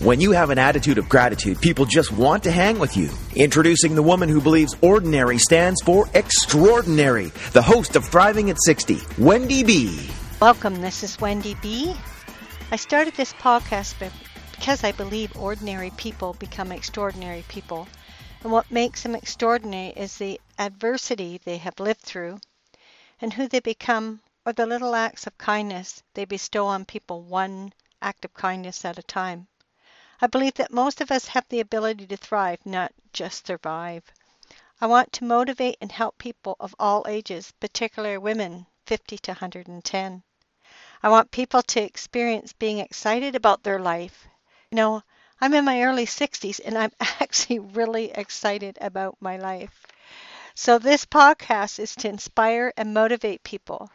When you have an attitude of gratitude, people just want to hang with you. Introducing the woman who believes ordinary stands for extraordinary, the host of Thriving at 60, Wendy B. Welcome, this is Wendy B. I started this podcast because I believe ordinary people become extraordinary people. And what makes them extraordinary is the adversity they have lived through and who they become or the little acts of kindness they bestow on people one act of kindness at a time. I believe that most of us have the ability to thrive, not just survive. I want to motivate and help people of all ages, particularly women 50 to 110. I want people to experience being excited about their life. You know, I'm in my early 60s and I'm actually really excited about my life. So, this podcast is to inspire and motivate people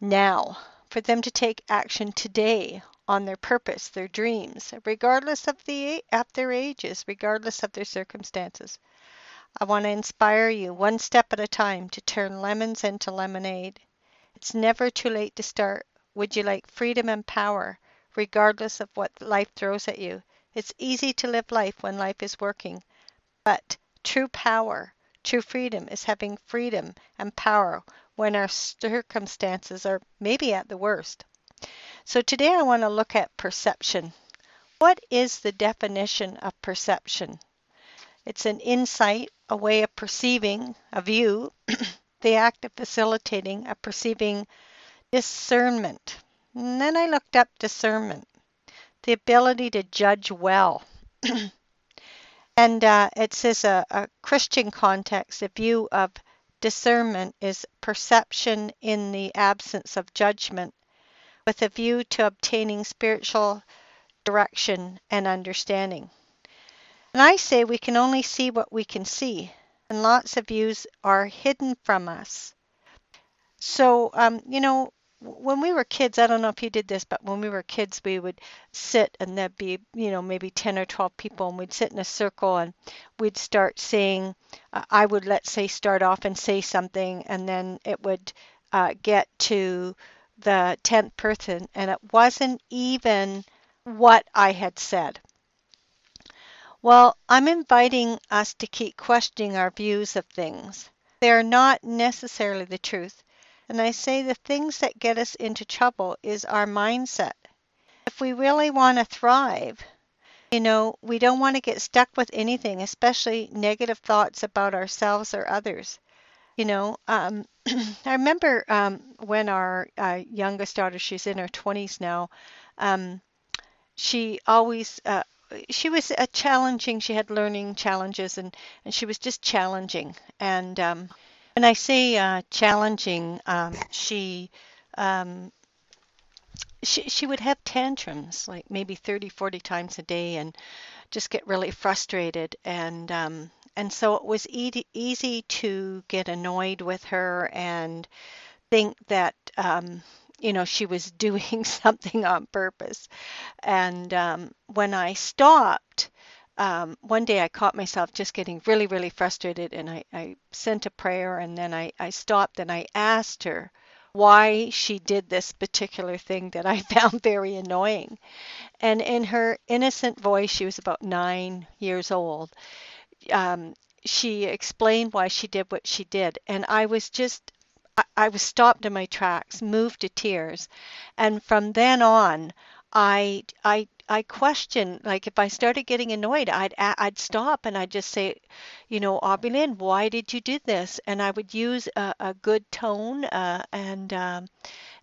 now for them to take action today on their purpose, their dreams, regardless of the at their ages, regardless of their circumstances. I want to inspire you one step at a time to turn lemons into lemonade. It's never too late to start. Would you like freedom and power, regardless of what life throws at you? It's easy to live life when life is working, but true power, true freedom is having freedom and power when our circumstances are maybe at the worst. So today I want to look at perception. What is the definition of perception? It's an insight, a way of perceiving, a view, the act of facilitating, a perceiving discernment. And then I looked up discernment, the ability to judge well. and uh, it says a, a Christian context, a view of discernment is perception in the absence of judgment with a view to obtaining spiritual direction and understanding. And I say we can only see what we can see, and lots of views are hidden from us. So, um, you know, when we were kids, I don't know if you did this, but when we were kids, we would sit and there'd be, you know, maybe 10 or 12 people, and we'd sit in a circle and we'd start saying, uh, I would, let's say, start off and say something, and then it would uh, get to the 10th person, and it wasn't even what I had said. Well, I'm inviting us to keep questioning our views of things. They are not necessarily the truth. And I say the things that get us into trouble is our mindset. If we really want to thrive, you know, we don't want to get stuck with anything, especially negative thoughts about ourselves or others. You know, um, I remember um, when our uh, youngest daughter, she's in her 20s now, um, she always, uh, she was challenging, she had learning challenges and, and she was just challenging. And um, when I say uh, challenging, um, she, um, she, she would have tantrums like maybe 30, 40 times a day and just get really frustrated. And um, and so it was easy, easy to get annoyed with her and think that um, you know she was doing something on purpose. And um, when i stopped um, one day i caught myself just getting really really frustrated and i, I sent a prayer and then I, I stopped and i asked her why she did this particular thing that i found very annoying. And in her innocent voice she was about nine years old um, she explained why she did what she did, and I was just I, I was stopped in my tracks, moved to tears, and from then on, I I I questioned like if I started getting annoyed, I'd I'd stop and I'd just say, you know, Aubrey why did you do this? And I would use a, a good tone uh, and um,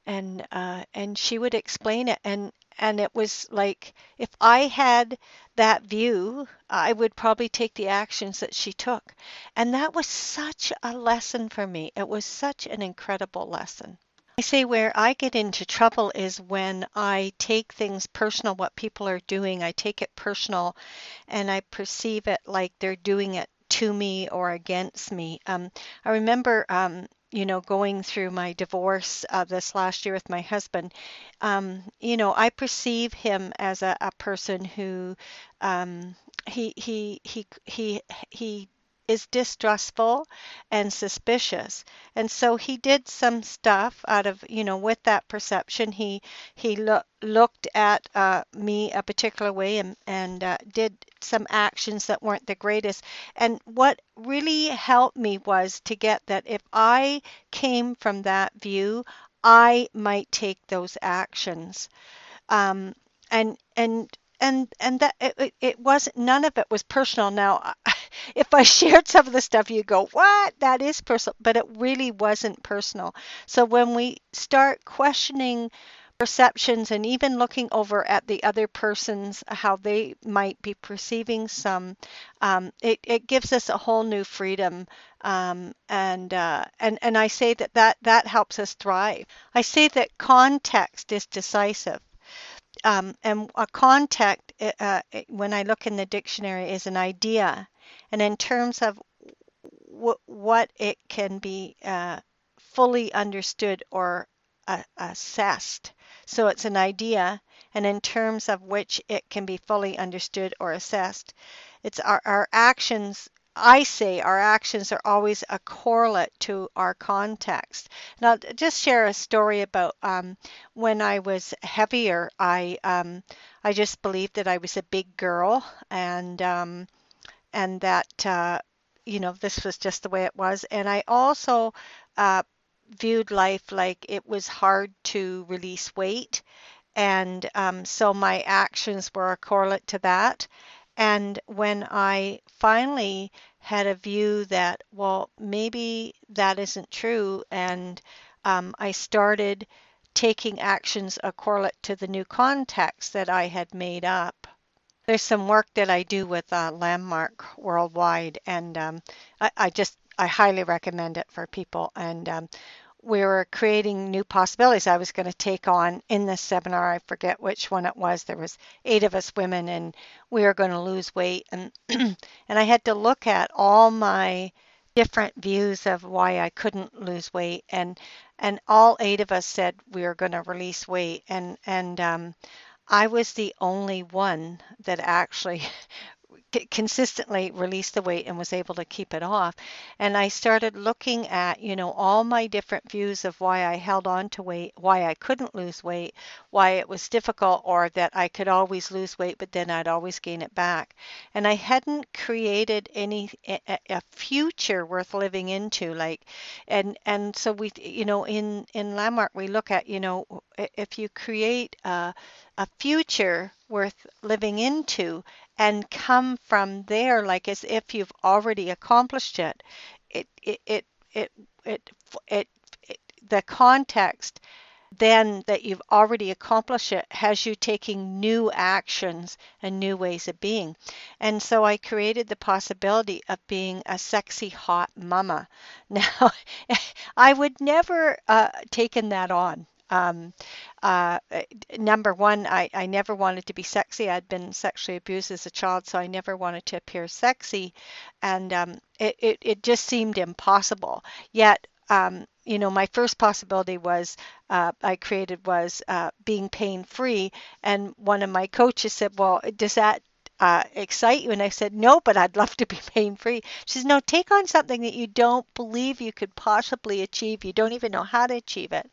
and uh, and she would explain it. And and it was like if I had that view, I would probably take the actions that she took. And that was such a lesson for me. It was such an incredible lesson. I say where I get into trouble is when I take things personal, what people are doing. I take it personal and I perceive it like they're doing it to me or against me. Um, I remember um, you know, going through my divorce uh, this last year with my husband, um, you know, I perceive him as a, a person who um, he he he he he is distrustful and suspicious. And so he did some stuff out of you know with that perception he he lo- looked at uh, me a particular way and, and uh, did some actions that weren't the greatest. And what really helped me was to get that if i came from that view i might take those actions. Um, and and and and that it, it wasn't none of it was personal. Now if i shared some of the stuff you go what? That is personal but it really wasn't personal. So when we start questioning perceptions and even looking over at the other person's how they might be perceiving some um, it, it gives us a whole new freedom um, and uh, and and i say that, that that helps us thrive. I say that context is decisive. Um, and a context, uh, when I look in the dictionary, is an idea. And in terms of w- what it can be uh, fully understood or uh, assessed. So it's an idea, and in terms of which it can be fully understood or assessed. It's our, our actions I say our actions are always a correlate to our context. Now, just share a story about um, when I was heavier. I um, I just believed that I was a big girl, and um, and that uh, you know this was just the way it was. And I also uh, viewed life like it was hard to release weight, and um, so my actions were a correlate to that. And when I finally had a view that, well, maybe that isn't true, and um, I started taking actions a correlate to the new context that I had made up. There's some work that I do with uh, Landmark Worldwide, and um, I, I, just I highly recommend it for people. And um, we were creating new possibilities I was going to take on in this seminar. I forget which one it was. There was eight of us women and we were going to lose weight and and I had to look at all my different views of why I couldn't lose weight and and all eight of us said we were going to release weight and and um I was the only one that actually consistently released the weight and was able to keep it off. And I started looking at, you know, all my different views of why I held on to weight, why I couldn't lose weight, why it was difficult, or that I could always lose weight, but then I'd always gain it back. And I hadn't created any a, a future worth living into, like, and and so we, you know, in in Landmark we look at, you know, if you create a a future worth living into and come from there like as if you've already accomplished it it it it it, it, it, it the context then that you've already accomplished it has you taking new actions and new ways of being. And so I created the possibility of being a sexy hot mama. Now, I would never uh, taken that on um, uh, number one, I, I never wanted to be sexy. I'd been sexually abused as a child, so I never wanted to appear sexy. And um, it, it, it just seemed impossible. Yet, um, you know, my first possibility was uh, I created was uh, being pain free. And one of my coaches said, Well, does that uh, excite you? And I said, no, but I'd love to be pain free. She says, no, take on something that you don't believe you could possibly achieve. You don't even know how to achieve it.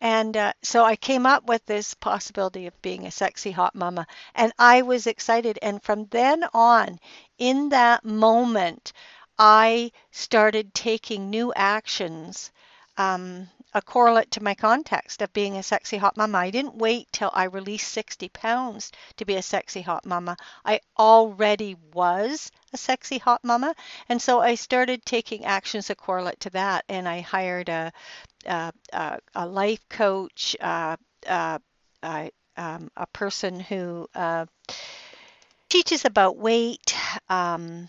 And uh, so I came up with this possibility of being a sexy hot mama. And I was excited. And from then on, in that moment, I started taking new actions. Um, a correlate to my context of being a sexy hot mama. I didn't wait till I released 60 pounds to be a sexy hot mama. I already was a sexy hot mama. And so I started taking actions a correlate to that. And I hired a, uh, uh, a life coach, uh, uh, um, a person who uh, teaches about weight. Um,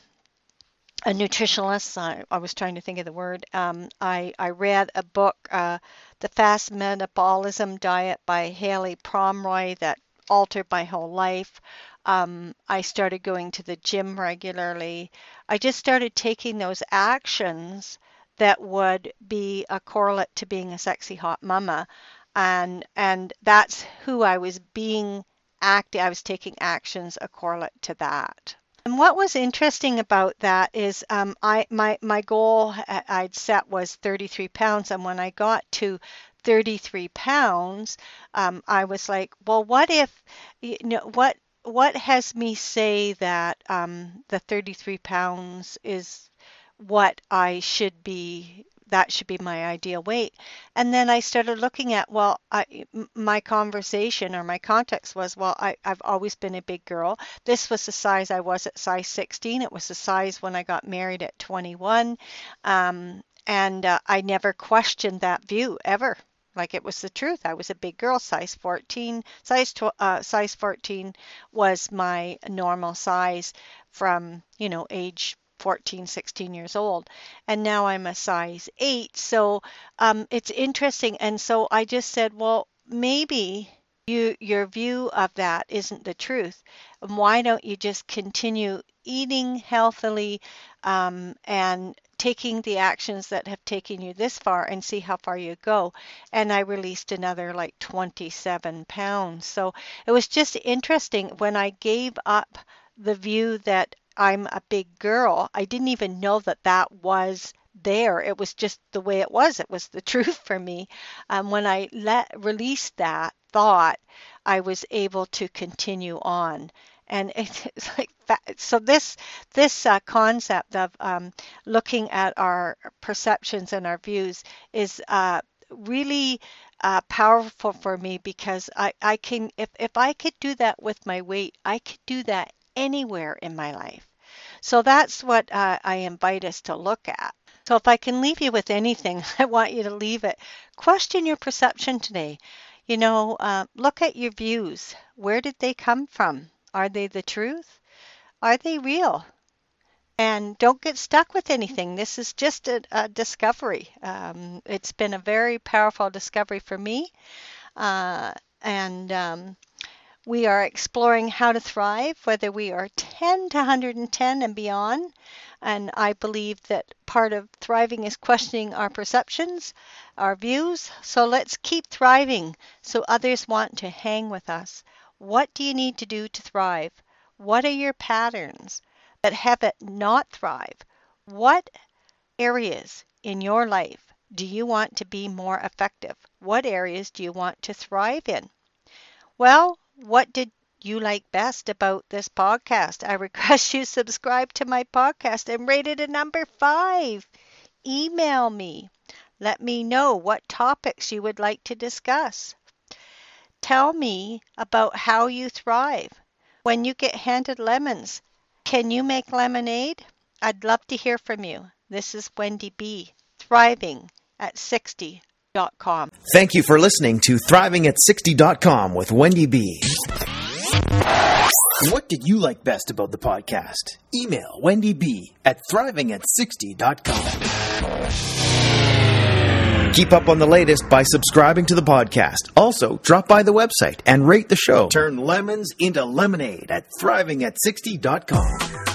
a nutritionalist. I, I, was trying to think of the word. Um, I, I read a book, The Fast Metabolism Diet by Haylie Pomroy, that altered my whole life. Um, I started going to the gym regularly. I just started taking those actions that would be a correlate to being a sexy hot mama, and and that's who I was being active. I was taking actions a correlate to that. And what was interesting about that is um, I my my goal I'd set was 33 pounds, and when I got to 33 pounds, um, I was like, well, what if you know what what has me say that um, the 33 pounds is what I should be that should be my ideal weight. And then I started looking at, well, I, my conversation or my context was, well, I, I've always been a big girl. This was the size I was at size 16. It was the size when I got married at 21. Um, and uh, I never questioned that view ever. Like it was the truth. I was a big girl, size 14. Size tw- uh, size 14 was my normal size from you know age 14, 16 years old. And now I'm a size 8. So um, it's interesting. And so I just said, well, maybe you, your view of that isn't the truth. Why don't you just continue eating healthily um, and taking the actions that have taken you this far and see how far you go. And I released another like 27 pounds. So it was just interesting when I gave up the view that I'm a big girl. I didn't even know that that was there. It was just the way it was. It was the truth for me. Um, when I let released that thought, I was able to continue on. And it's like so. This this uh, concept of um, looking at our perceptions and our views is uh, really uh, powerful for me because I, I can if, if I could do that with my weight, I could do that anywhere in my life. So that's what uh, I invite us to look at. So if I can leave you with anything, I want you to leave it. Question your perception today. You know, uh, look at your views. Where did they come from? Are they the truth? Are they real? And don't get stuck with anything. This is just a, a discovery. Um, it's been a very powerful discovery for me. Uh, and um, we are exploring how to thrive, whether we are 10 to 110 and beyond. And I believe that part of thriving is questioning our perceptions, our views. So let's keep thriving so others want to hang with us. What do you need to do to thrive? What are your patterns that have it not thrive? What areas in your life do you want to be more effective? What areas do you want to thrive in? Well, what did you like best about this podcast? I request you subscribe to my podcast and rate it a number five. Email me. Let me know what topics you would like to discuss. Tell me about how you thrive. When you get handed lemons, can you make lemonade? I'd love to hear from you. This is Wendy B. Thriving at 60 Thank you for listening to Thriving at 60.com with Wendy B. What did you like best about the podcast? Email Wendy B at thrivingat60.com. Keep up on the latest by subscribing to the podcast. Also, drop by the website and rate the show. Turn lemons into lemonade at thrivingat60.com.